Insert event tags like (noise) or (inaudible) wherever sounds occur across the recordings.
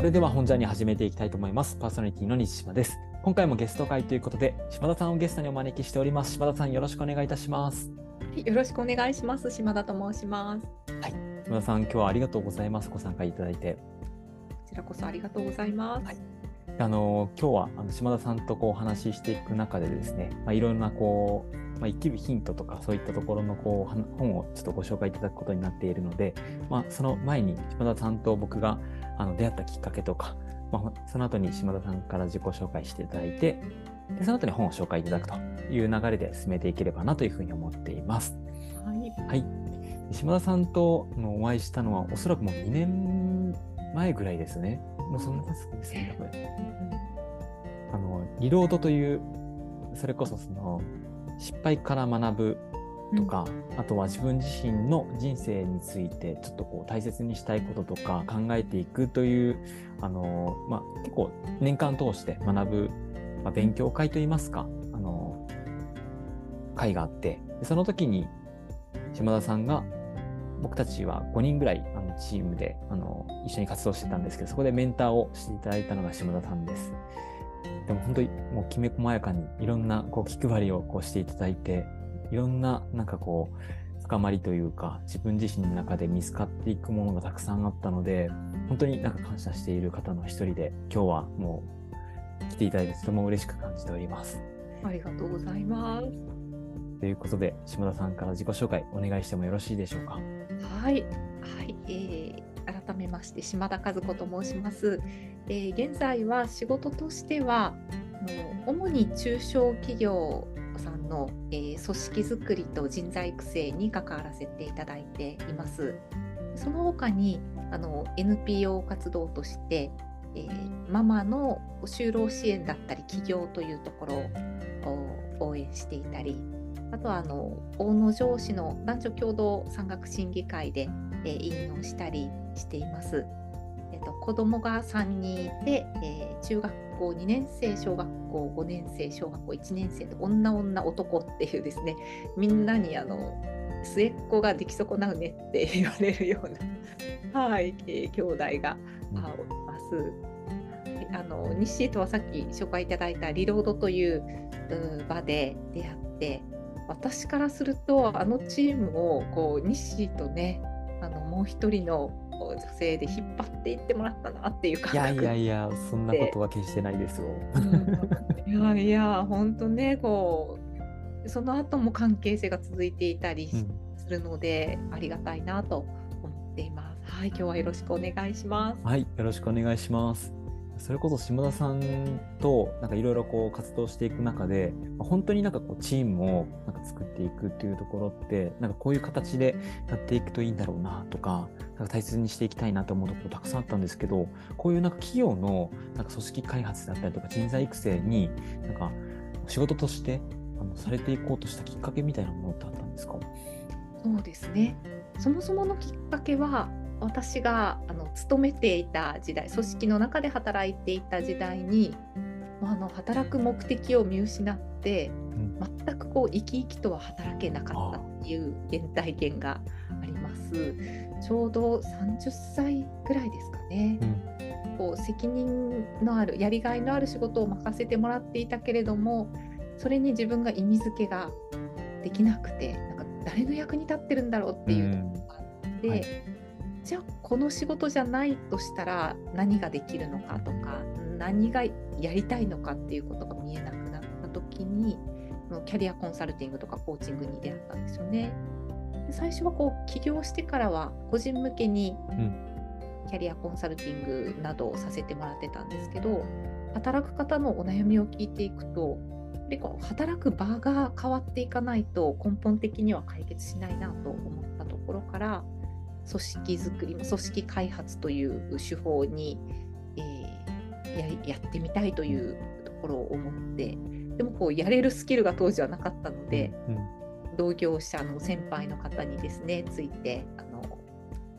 それでは本ジャーニー始めていきたいと思います。パーソナリティの西島です。今回もゲスト会ということで、島田さんをゲストにお招きしております。島田さん、よろしくお願いいたします。よろしくお願いします。島田と申します。島田さん、今日はありがとうございます。ご参加いただいて。こちらこそありがとうございます。はいあの今日はあの島田さんとこうお話ししていく中でですね、まあ、いろんなこう、まあ、生きるヒントとかそういったところのこうは本をちょっとご紹介いただくことになっているので、まあ、その前に島田さんと僕があの出会ったきっかけとか、まあ、その後に島田さんから自己紹介していただいてでその後に本を紹介いただくという流れで進めていければなというふうに思っています。はい。はい、島田さんとのお会いしたのはおそらくもう2年前ぐらいですね。もうそんな経つんですね、これ。あのリロードというそれこそその失敗から学ぶとか、あとは自分自身の人生についてちょっとこう大切にしたいこととか考えていくというあの、まあ、結構年間通して学ぶ、まあ、勉強会といいますかあの会があってでその時に島田さんが僕たちは5人ぐらいあのチームであの一緒に活動してたんですけどそこでメンターをしていただいたのが島田さんです。でも本当にもうきめ細やかにいろんなこう気配りをこうしていただいていろんななんかこう深まりというか自分自身の中で見つかっていくものがたくさんあったので本当になんか感謝している方の一人で今日はもう来ていただいてとても嬉しく感じております。ありがとうございます。ということで島田さんから自己紹介お願いしてもよろしいでしょうか？はい。はい。えー改めまして島田和子と申します。えー現在は仕事としてはあの主に中小企業さんの、えー組織づくりと人材育成に関わらせていただいています。その他にあの NPO 活動として、えーママの就労支援だったり起業というところを応援していたりあとはあの大野城市の男女共同産学審議会で、えー委員をしたりしています。えっと子供が3人いて、えー中学校2年生、小学校5年生、小学校1年生と女女男っていうですねみんなにあの末っ子ができ損なうねって (laughs) 言われるような、はいえー兄弟がおります。あの西とはさっき紹介いただいたリロードというう場で出会って私からするとあのチームをこう西とねあのもう一人の女性で引っ張っていってもらったなっていういや感覚いやいやそんなことは決してないですよ。うんいやいや本当ねこうその後も関係性が続いていたりうんするので、ありがたいなと思っています。はい今日はよろしくお願いします。はい、よろしくお願いします。それこそ島田さんとなんかいろいろこう活動していく中で、本当になんかこうチームをなんか作っていくっていうところって、なんかこういう形でやっていくといいんだろうなとか、なんか大切にしていきたいなと思うところたくさんあったんですけど、こういうなんか企業のなんか組織開発だったりとか人材育成になんか仕事としてあのされていこうとしたきっかけみたいなものってあったんですか？そうですね。そもそものきっかけは私があの勤めていた時代組織の中で働いていた時代にまああの働く目的を見失ってん。全くこう生き生きとは働けなかったっていう原体験があります。ちょうど30歳ぐらいですかね。うん。こう責任のあるやりがいのある仕事を任せてもらっていたけれどもそれに自分が意味付けができなくてなんか誰の役に立ってるんだろうっていうところがあって、はいじゃあこの仕事じゃないとしたら何ができるのかとか何がやりたいのかっていうことが見えなくなった時にキャリアコンサルティングとかコーチングに出会ったんですよね。で最初はこう起業してからは個人向けにうんキャリアコンサルティングなどをさせてもらってたんですけど働く方のお悩みを聞いていくとやっぱりこう働く場が変わっていかないと根本的には解決しないなと思ったところから組織づくり組織開発という手法に、えーややってみたいというところを思ってでもこうやれるスキルが当時はなかったので、うん同業者の先輩の方にですねついてあの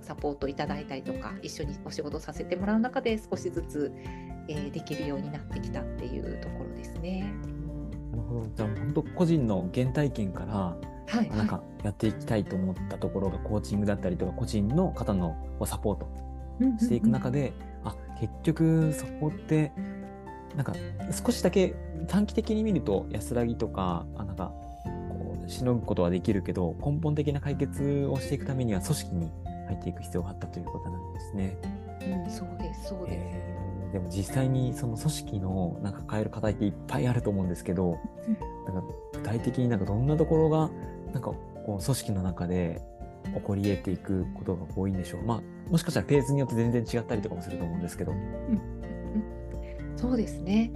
サポートいただいたりとか一緒にお仕事させてもらう中で少しずつ、えーできるようになってきたっていうところですね。なるほど。じゃあ本当個人の原体験からはい、なんかやっていきたいと思ったところがコーチングだったりとか個人の方のサポートしていく中で、で、あ結局そこってなんか少しだけ短期的に見ると安らぎとかあなんかこうしのぐことはできるけど根本的な解決をしていくためには組織に入っていく必要があったということなんですね。うん、そうですそうです。えーでも実際にその組織のなんか抱える課題っていっぱいあると思うんですけど、なんか具体的になんかどんなところがなんかこう組織の中で起こり得ていくことが多いんでしょう。まあもしかしたらフェーズによって全然違ったりとかもすると思うんですけど。そうですね。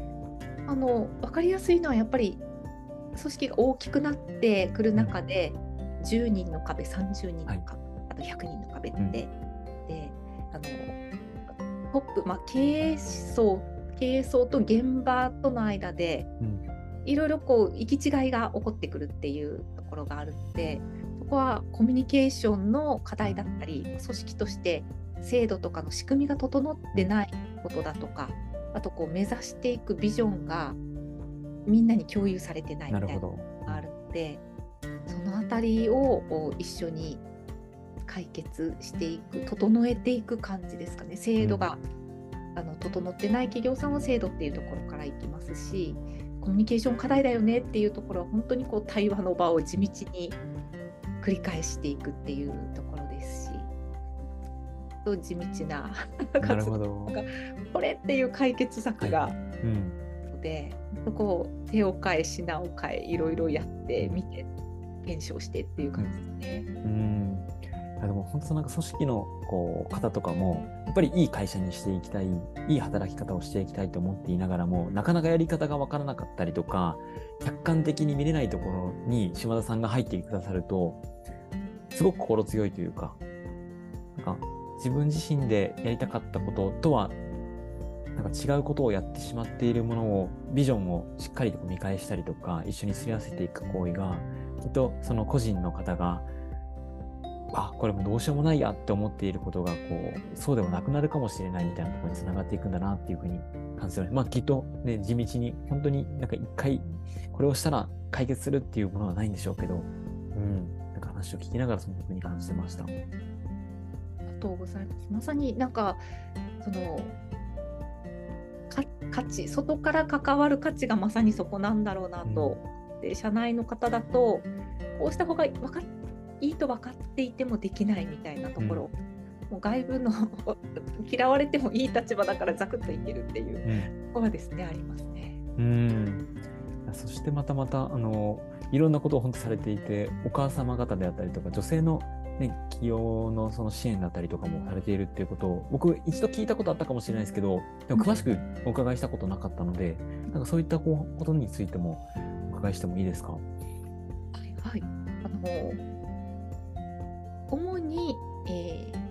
あの分かりやすいのはやっぱり組織が大きくなってくる中で10人の壁30人の壁、はいあと100人の壁って、うんであのトップ、まあ、経営層経営層と現場との間でうんいろいろこう行き違いが起こってくるっていうところがあるのでそこはコミュニケーションの課題だったり組織として制度とかの仕組みが整ってないことだとかあとこう目指していくビジョンがみんなに共有されてないみたいなの。があるのでそのあたりを一緒に解決していく整えていく感じですかね制度が、あの整ってない企業さんは制度っていうところからいきますしコミュニケーション課題だよねっていうところは本当にこう対話の場を地道に繰り返していくっていうところですしと地道な (laughs) なるほど。これっていう解決策が、うん。のでそこを手を変え品を変えいろいろやってみて検証してっていう感じですね。うん。いやでも本当なんか組織のこう方とかもやっぱりいい会社にしていきたいいい働き方をしていきたいと思っていながらもなかなかやり方が分からなかったりとか客観的に見れないところに島田さんが入ってくださるとすごく心強いというかなんか自分自身でやりたかったこととはなんか違うことをやってしまっているものをビジョンをしっかりと見返したりとか一緒にすり合わせていく行為がきっとその個人の方があこれもどうしようもないやって思っていることがこうそうではなくなるかもしれないみたいなところにつながっていくんだなっていうふうに感じてますまあきっとね地道に本当になんか一回これをしたら解決するっていうものはないんでしょうけど、うん、なんか話を聞きながらそんなふうに感じてました。ありがとうございます。まさになんかそのか価値外から関わる価値がまさにそこなんだろうなと、で社内の方だとこうした方がわかっいいと分かっていてもできないみたいなところ、もう外部の (laughs) 嫌われてもいい立場だからザクッといけるっていううん。ところはですねありますね。うん。そしてまたまたあのいろんなことを本当されていてお母様方であったりとか女性の、ね、企業のその支援だったりとかもされているっていうことを僕一度聞いたことあったかもしれないですけどでも詳しくお伺いしたことなかったのでなんかそういったことについてもお伺いしてもいいですか？はい、はい、あの主に、えー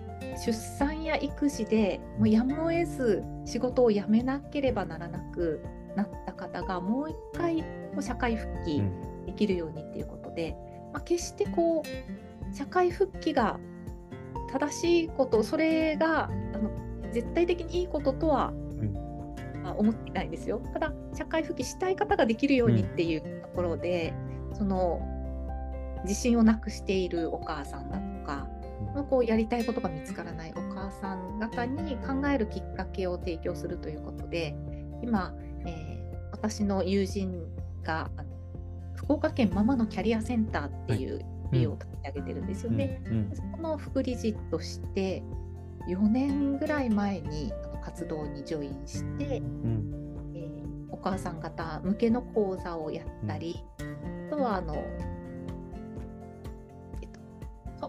出産や育児でもうやむを得ず仕事を辞めなければならなくなった方がもう一回社会復帰うんできるようにっていうことで、まあ、決してこう社会復帰が正しいことそれがあの絶対的にいいこととは、まあ思っていないんですよ。ただ社会復帰したい方ができるようにっていうところで、その自信をなくしているお母さんだとか、まあこうやりたいことが見つからないお母さん方に考えるきっかけを提供するということで今、えー私の友人が福岡県ママのキャリアセンターっていうビを立ち上げてるんですよね。うん。そこの副理事として4年ぐらい前に活動にジョインして、うん。えーお母さん方向けの講座をやったり、あとはあの、えっと、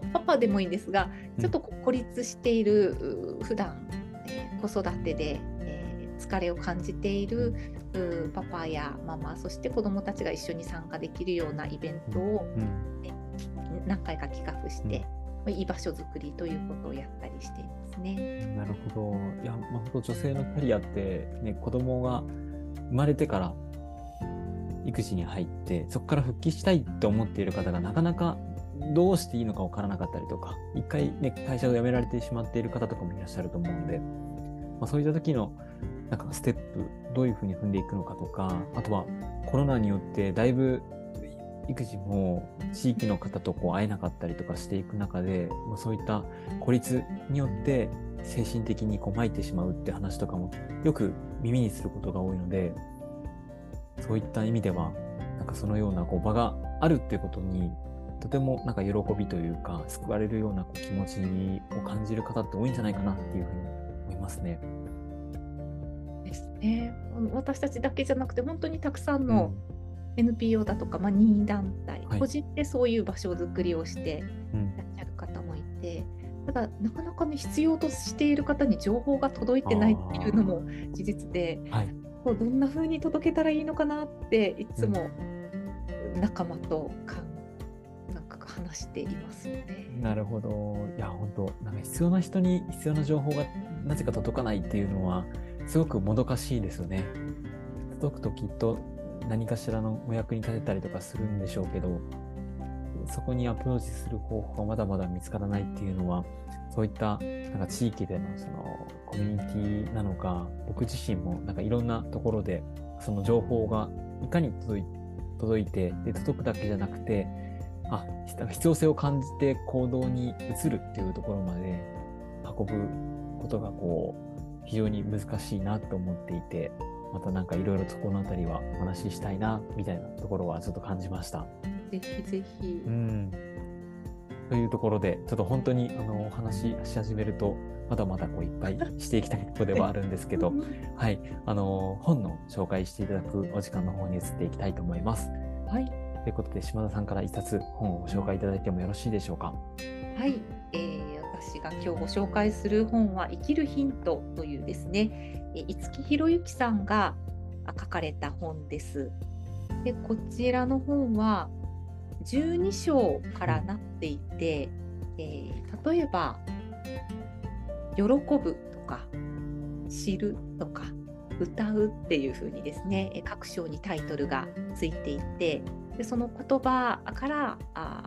パパパでもいいんですがちょっと孤立しているう普段、えー子育てで、えー疲れを感じているうパパやママそして子どもたちが一緒に参加できるようなイベントをうん何回か企画して、まあ居場所づくりということをやったりしていますね。なるほど。いや、まあ、女性のキャリアって、ね、子供が生まれてから育児に入って、そこから復帰したいと思っている方がなかなかどうしていいのか分からなかったりとか、一回ね、会社を辞められてしまっている方とかもいらっしゃると思うんで、まあ、そういった時のなんかステップ、どういうふうに踏んでいくのかとか、あとはコロナによってだいぶ育児も地域の方とこう会えなかったりとかしていく中で、まあ、そういった孤立によって精神的にこう参ってしまうって話とかもよく耳にすることが多いのでそういった意味ではなんかそのようなこう場があるっていうことにとてもなんか喜びというか救われるようなこう気持ちを感じる方って多いんじゃないかなっていうふうに思いますね。ですね。私たちだけじゃなくて本当にたくさんの NPO だとか、まあ、任意団体、はい個人でそういう場所づくりをしてうんいらっしゃる方もいてただなかなかね必要としている方に情報が届いてないっていうのも事実ではい、どんな風に届けたらいいのかなっていつも仲間とかんなんか話していますよね。なるほど。いや、本当なんか必要な人に必要な情報がなぜか届かないっていうのは、すごくもどかしいですよね。届くときっと何かしらのお役に立てたりとかするんでしょうけど、そこにアプローチする方法がまだまだ見つからないっていうのは、そういったなんか地域でのそのコミュニティなのか、僕自身もなんかいろんなところでその情報がいかに届い届いてで届くだけじゃなくてあ必要性を感じて行動に移るっていうところまで運ぶことがこう非常に難しいなと思っていてまたなんかいろいろとこの辺りはお話ししたいなみたいなところはちょっと感じました。ぜひぜひう。んというところでちょっと本当にあのお話しし始めるとまだまだこういっぱいしていきたいところではあるんですけど (laughs) はいあの本の紹介していただくお時間の方に移っていきたいと思います。はい、ということで島田さんから一冊本をご紹介いただいてもよろしいでしょうか。はい、えー私が今日ご紹介する本は「生きるヒント」というですね、え五木ひろゆきさんが書かれた本です。でこちらの本は12章からなっていて、えー例えば「喜ぶ」とか「知る」とか「歌う」っていう風にですねえ各章にタイトルがついていてでその言葉からあ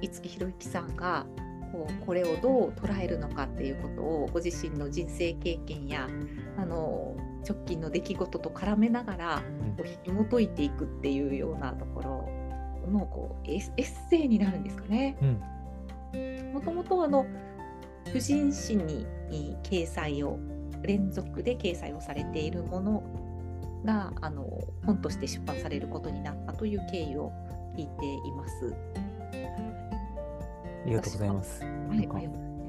五木ひろゆきさんがこうこれをどう捉えるのかっていうことをご自身の人生経験やあの直近の出来事と絡めながらこう紐解いていくっていうようなところのこうエッセイになるんですかね。うんもともとあの婦人誌にい掲載を連続で掲載をされているものがあの本として出版されることになったという経緯を聞いています。ありがとうございます。はい、なんか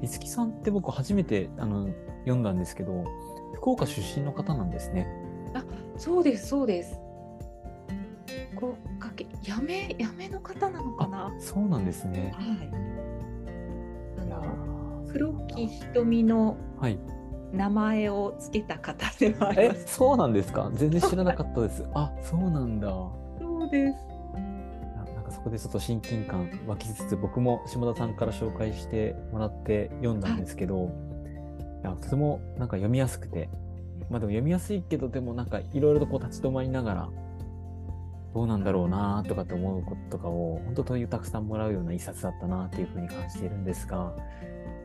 五木さんって僕初めてあの読んだんですけど福岡出身の方なんですね。そうですそうです。福岡県やめやめの方なのかな？そうなんですね。はい。黒木瞳のはい。名前を付けた方ではありえます。そうなんですか？全然知らなかったです。(laughs) あそうなんだ。そうです。ななんかそこでちょっと親近感湧きつつ僕も島田さんから紹介してもらって読んだんですけど、いやとてもなんか読みやすくてまあでも読みやすいけどでもなんかいろいろとこう立ち止まりながらどうなんだろうなとかって思うこととかを本当問いをたくさんもらうような一冊だったなっていうふうに感じているんですが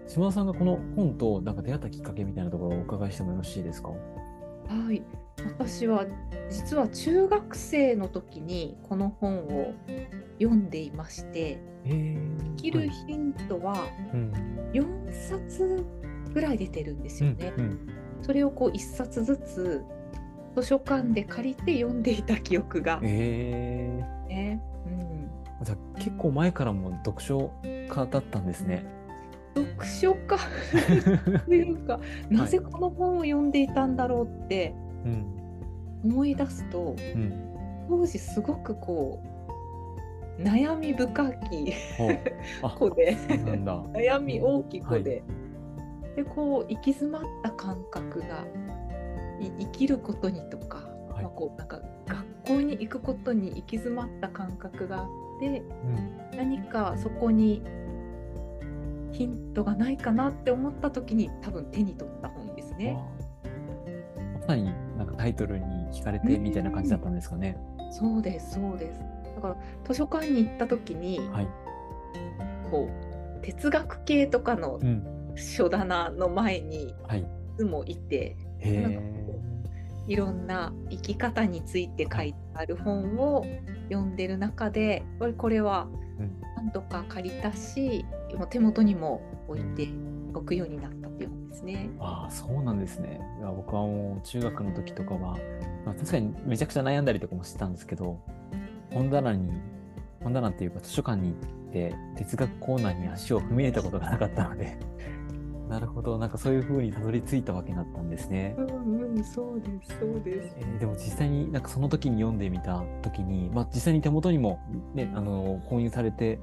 島田さんがこの本となんか出会ったきっかけみたいなところをお伺いしてもよろしいですか？はい。私は実は中学生の時にこの本を読んでいまして、生きるヒントはうん4冊ぐらい出てるんですうんよね。うんそれをこう1冊ずつ図書館で借りて読んでいた記憶がえーね。うんじゃあ結構前からも読書家だったんですね。読書家？(laughs) というか、なぜこの本を読んでいたんだろうってうん。思い出すとうん、当時すごくこう悩み深き (laughs) 子で。(laughs) 悩み大きい子で、でこう行き詰まった感覚がい生きることにとか,、はい。まあ、こうなんか学校に行くことに行き詰まった感覚があってうん。何かそこにヒントがないかなって思った時に多分手に取った本ですね。まさになんかタイトルに惹かれてみたいな感じだったんですかね。そうですそうですだから図書館に行った時に、はい。こう哲学系とかのうん。書棚の前にいはい。つもいてへなんかえ。いろんな生き方について書いてある本を読んでる中でこれこれはうん何度か借りたし手元にも置いて動くようになったっていうんですね。ああそうなんですね。いや僕はもう中学の時とかは、まあ、確かにめちゃくちゃ悩んだりとかもしてたんですけど本棚に本棚っていうか図書館に行って哲学コーナーに足を踏み入れたことがなかったので (laughs) なるほどなんかそういう風にたどり着いたわけだったんですね。うんうんそうですそうです。えーでも実際になんかその時に読んでみた時に、まあ、実際に手元にも、ね、あの購入されて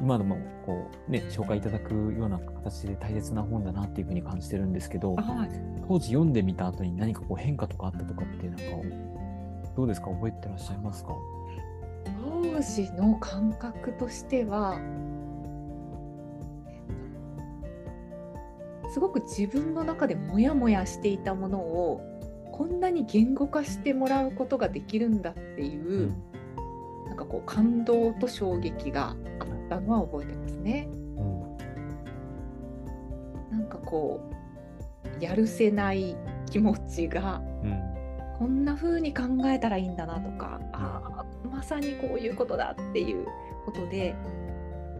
今でもこう、ね、紹介いただくような形で大切な本だなっていうふうに感じてるんですけどはい。当時読んでみた後に何かこう変化とかあったとかってなんかどうですか？覚えてらっしゃいますか？当時の感覚としてはすごく自分の中でモヤモヤしていたものをこんなに言語化してもらうことができるんだっていう、なんかこう感動と衝撃があったのは覚えてますね。うん。なんかこうやるせない気持ちがうん。こんな風に考えたらいいんだなとか、ああまさにこういうことだっていうことで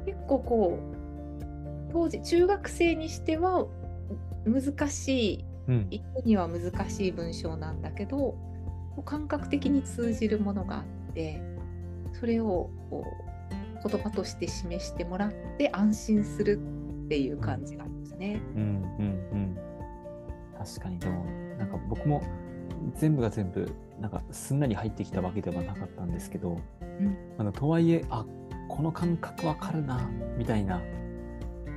結構こう当時中学生にしては難しいうん。一個には難しい文章なんだけど感覚的に通じるものがあってそれをこう言葉として示してもらって安心するっていう感じがありますね。うんうんうん。確かに。でもなんか僕も全部が全部なんかすんなり入ってきたわけではなかったんですけど、ん。あのとはいえあこの感覚わかるなみたいな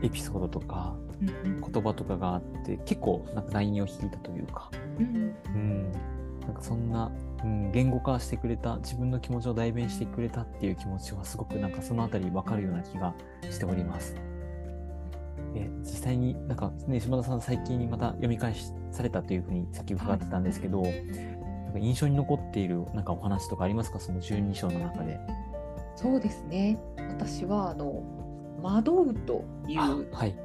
エピソードとかうん言葉とかがあって結構なんかラインを引いたというか、うん。うん、なんかそんな、うん、言語化してくれた自分の気持ちを代弁してくれたっていう気持ちはすごくなんかそのあたり分かるような気がしております。え実際になんかね島田さん最近にまた読み返しされたというふうにさっき伺ってたんですけど、なんか印象に残っているなんかお話とかありますか？その12章の中で。そうですね。私はあの惑うといあうはい。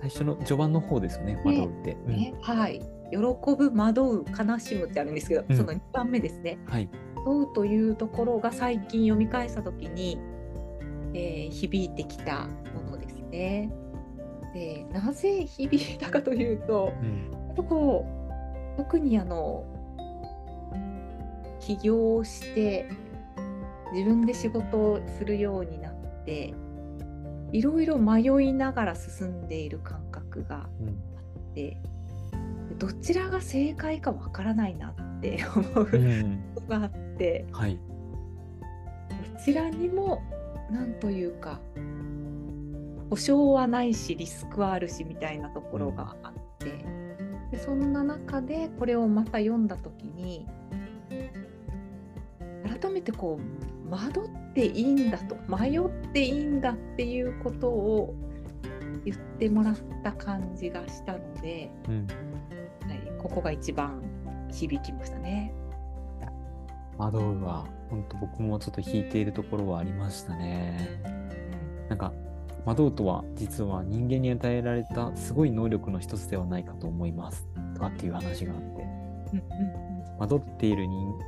最初の序盤の方ですよね、惑うって。うんね、はい。喜ぶ、惑う、悲しむってあるんですけど、うんその2番目ですね。はい。惑うというところが最近読み返したときに、えー響いてきたものですね。で、なぜ響いたかというと、うんこう特にあの起業して自分で仕事をするようになっていろいろ迷いながら進んでいる感覚があうんってどちらが正解かわからないなって (laughs) 思ううんことがあってはい。どちらにもなんというか保証はないしリスクはあるしみたいなところがあってでそんな中でこれをまた読んだ時に改めてこう惑っていいんだと迷っていいんだっていうことを言ってもらった感じがしたので、うんはい、ここが一番響きましたね。惑うは本当僕もちょっと引いているところはありましたね。なんか惑うとは実は人間に与えられたすごい能力の一つではないかと思います。とかっていう話があって。惑っている人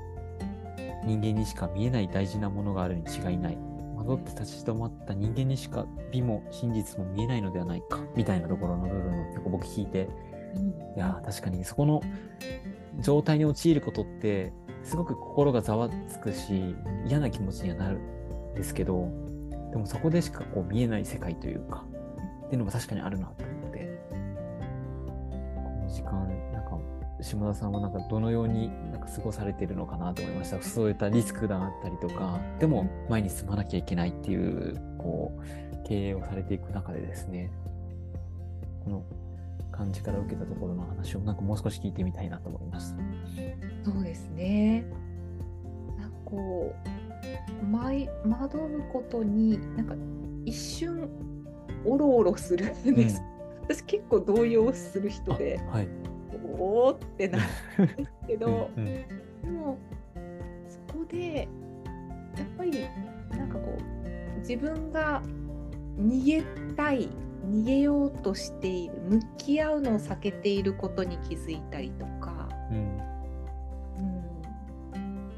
人間にしか見えない大事なものがあるに違いない。惑って立ち止まった人間にしか美も真実も見えないのではないか。みたいなところの部分を結構僕引いてうんいや確かにそこの状態に陥ることってすごく心がざわつくし嫌な気持ちにはなるんですけどでもそこでしかこう見えない世界というかっていうのが確かにあるなと思って。この時間なんか島田さんはなんかどのようになんか過ごされてるのかなと思いました。そういったリスクがあったりとかでも前に進まなきゃいけないっていうこう経営をされていく中でですねこの感じから受けたところの話をなんかもう少し聞いてみたいなと思いました。そうですね。なんかこう、迷惑うことに、なんか一瞬、おろおろするんです。私結構動揺する人で、あはい。おーってなるんですけど、うんうんでも、そこで、やっぱり、なんかこう、自分が逃げたい、逃げようとしている、向き合うのを避けていることに気づいたりとか、うん。うん。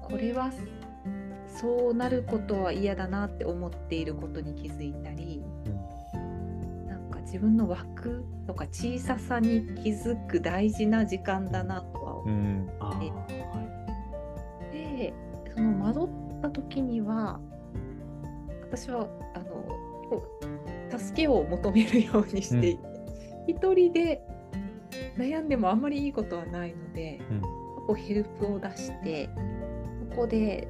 これはそうなることは嫌だなって思っていることに気づいたり自分の枠とか小ささに気づく大事な時間だなとは思うん、あー。えはいって、その惑った時には私はあの助けを求めるようにしていて、一人で悩んでもあんまりいいことはないので、うん。こうヘルプを出してここで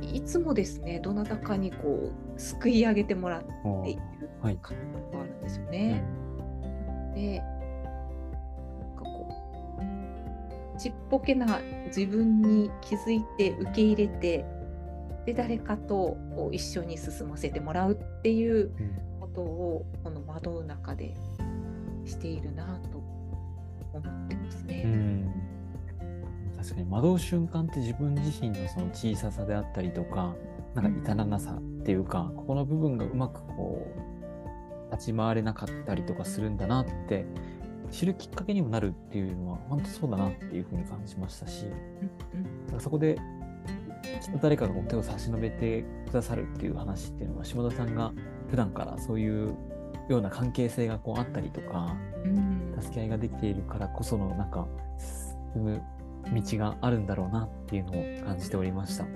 いつもですねどなたかにこうすくい上げてもらっているはい。感覚があるんですようね。ん。でなんかこうちっぽけな自分に気づいて受け入れてで誰かと一緒に進ませてもらうっていううんことをこの惑う中でしているなと思ってますうね。ん。確かに惑う瞬間って自分自身のその小ささであったりとか、なんか至らなさっていうか、ここの部分がうまくこう、立ち回れなかったりとかするんだなって、知るきっかけにもなるっていうのは、本当そうだなっていうふうに感じましたし、うんだからそこで、きっと誰かが手を差し伸べてくださるっていう話っていうのは、島田さんが普段からそういうような関係性がこうあったりとか、うんうん助け合いができているからこそのなんか進む道があるんだろうなっていうのを感じておりました。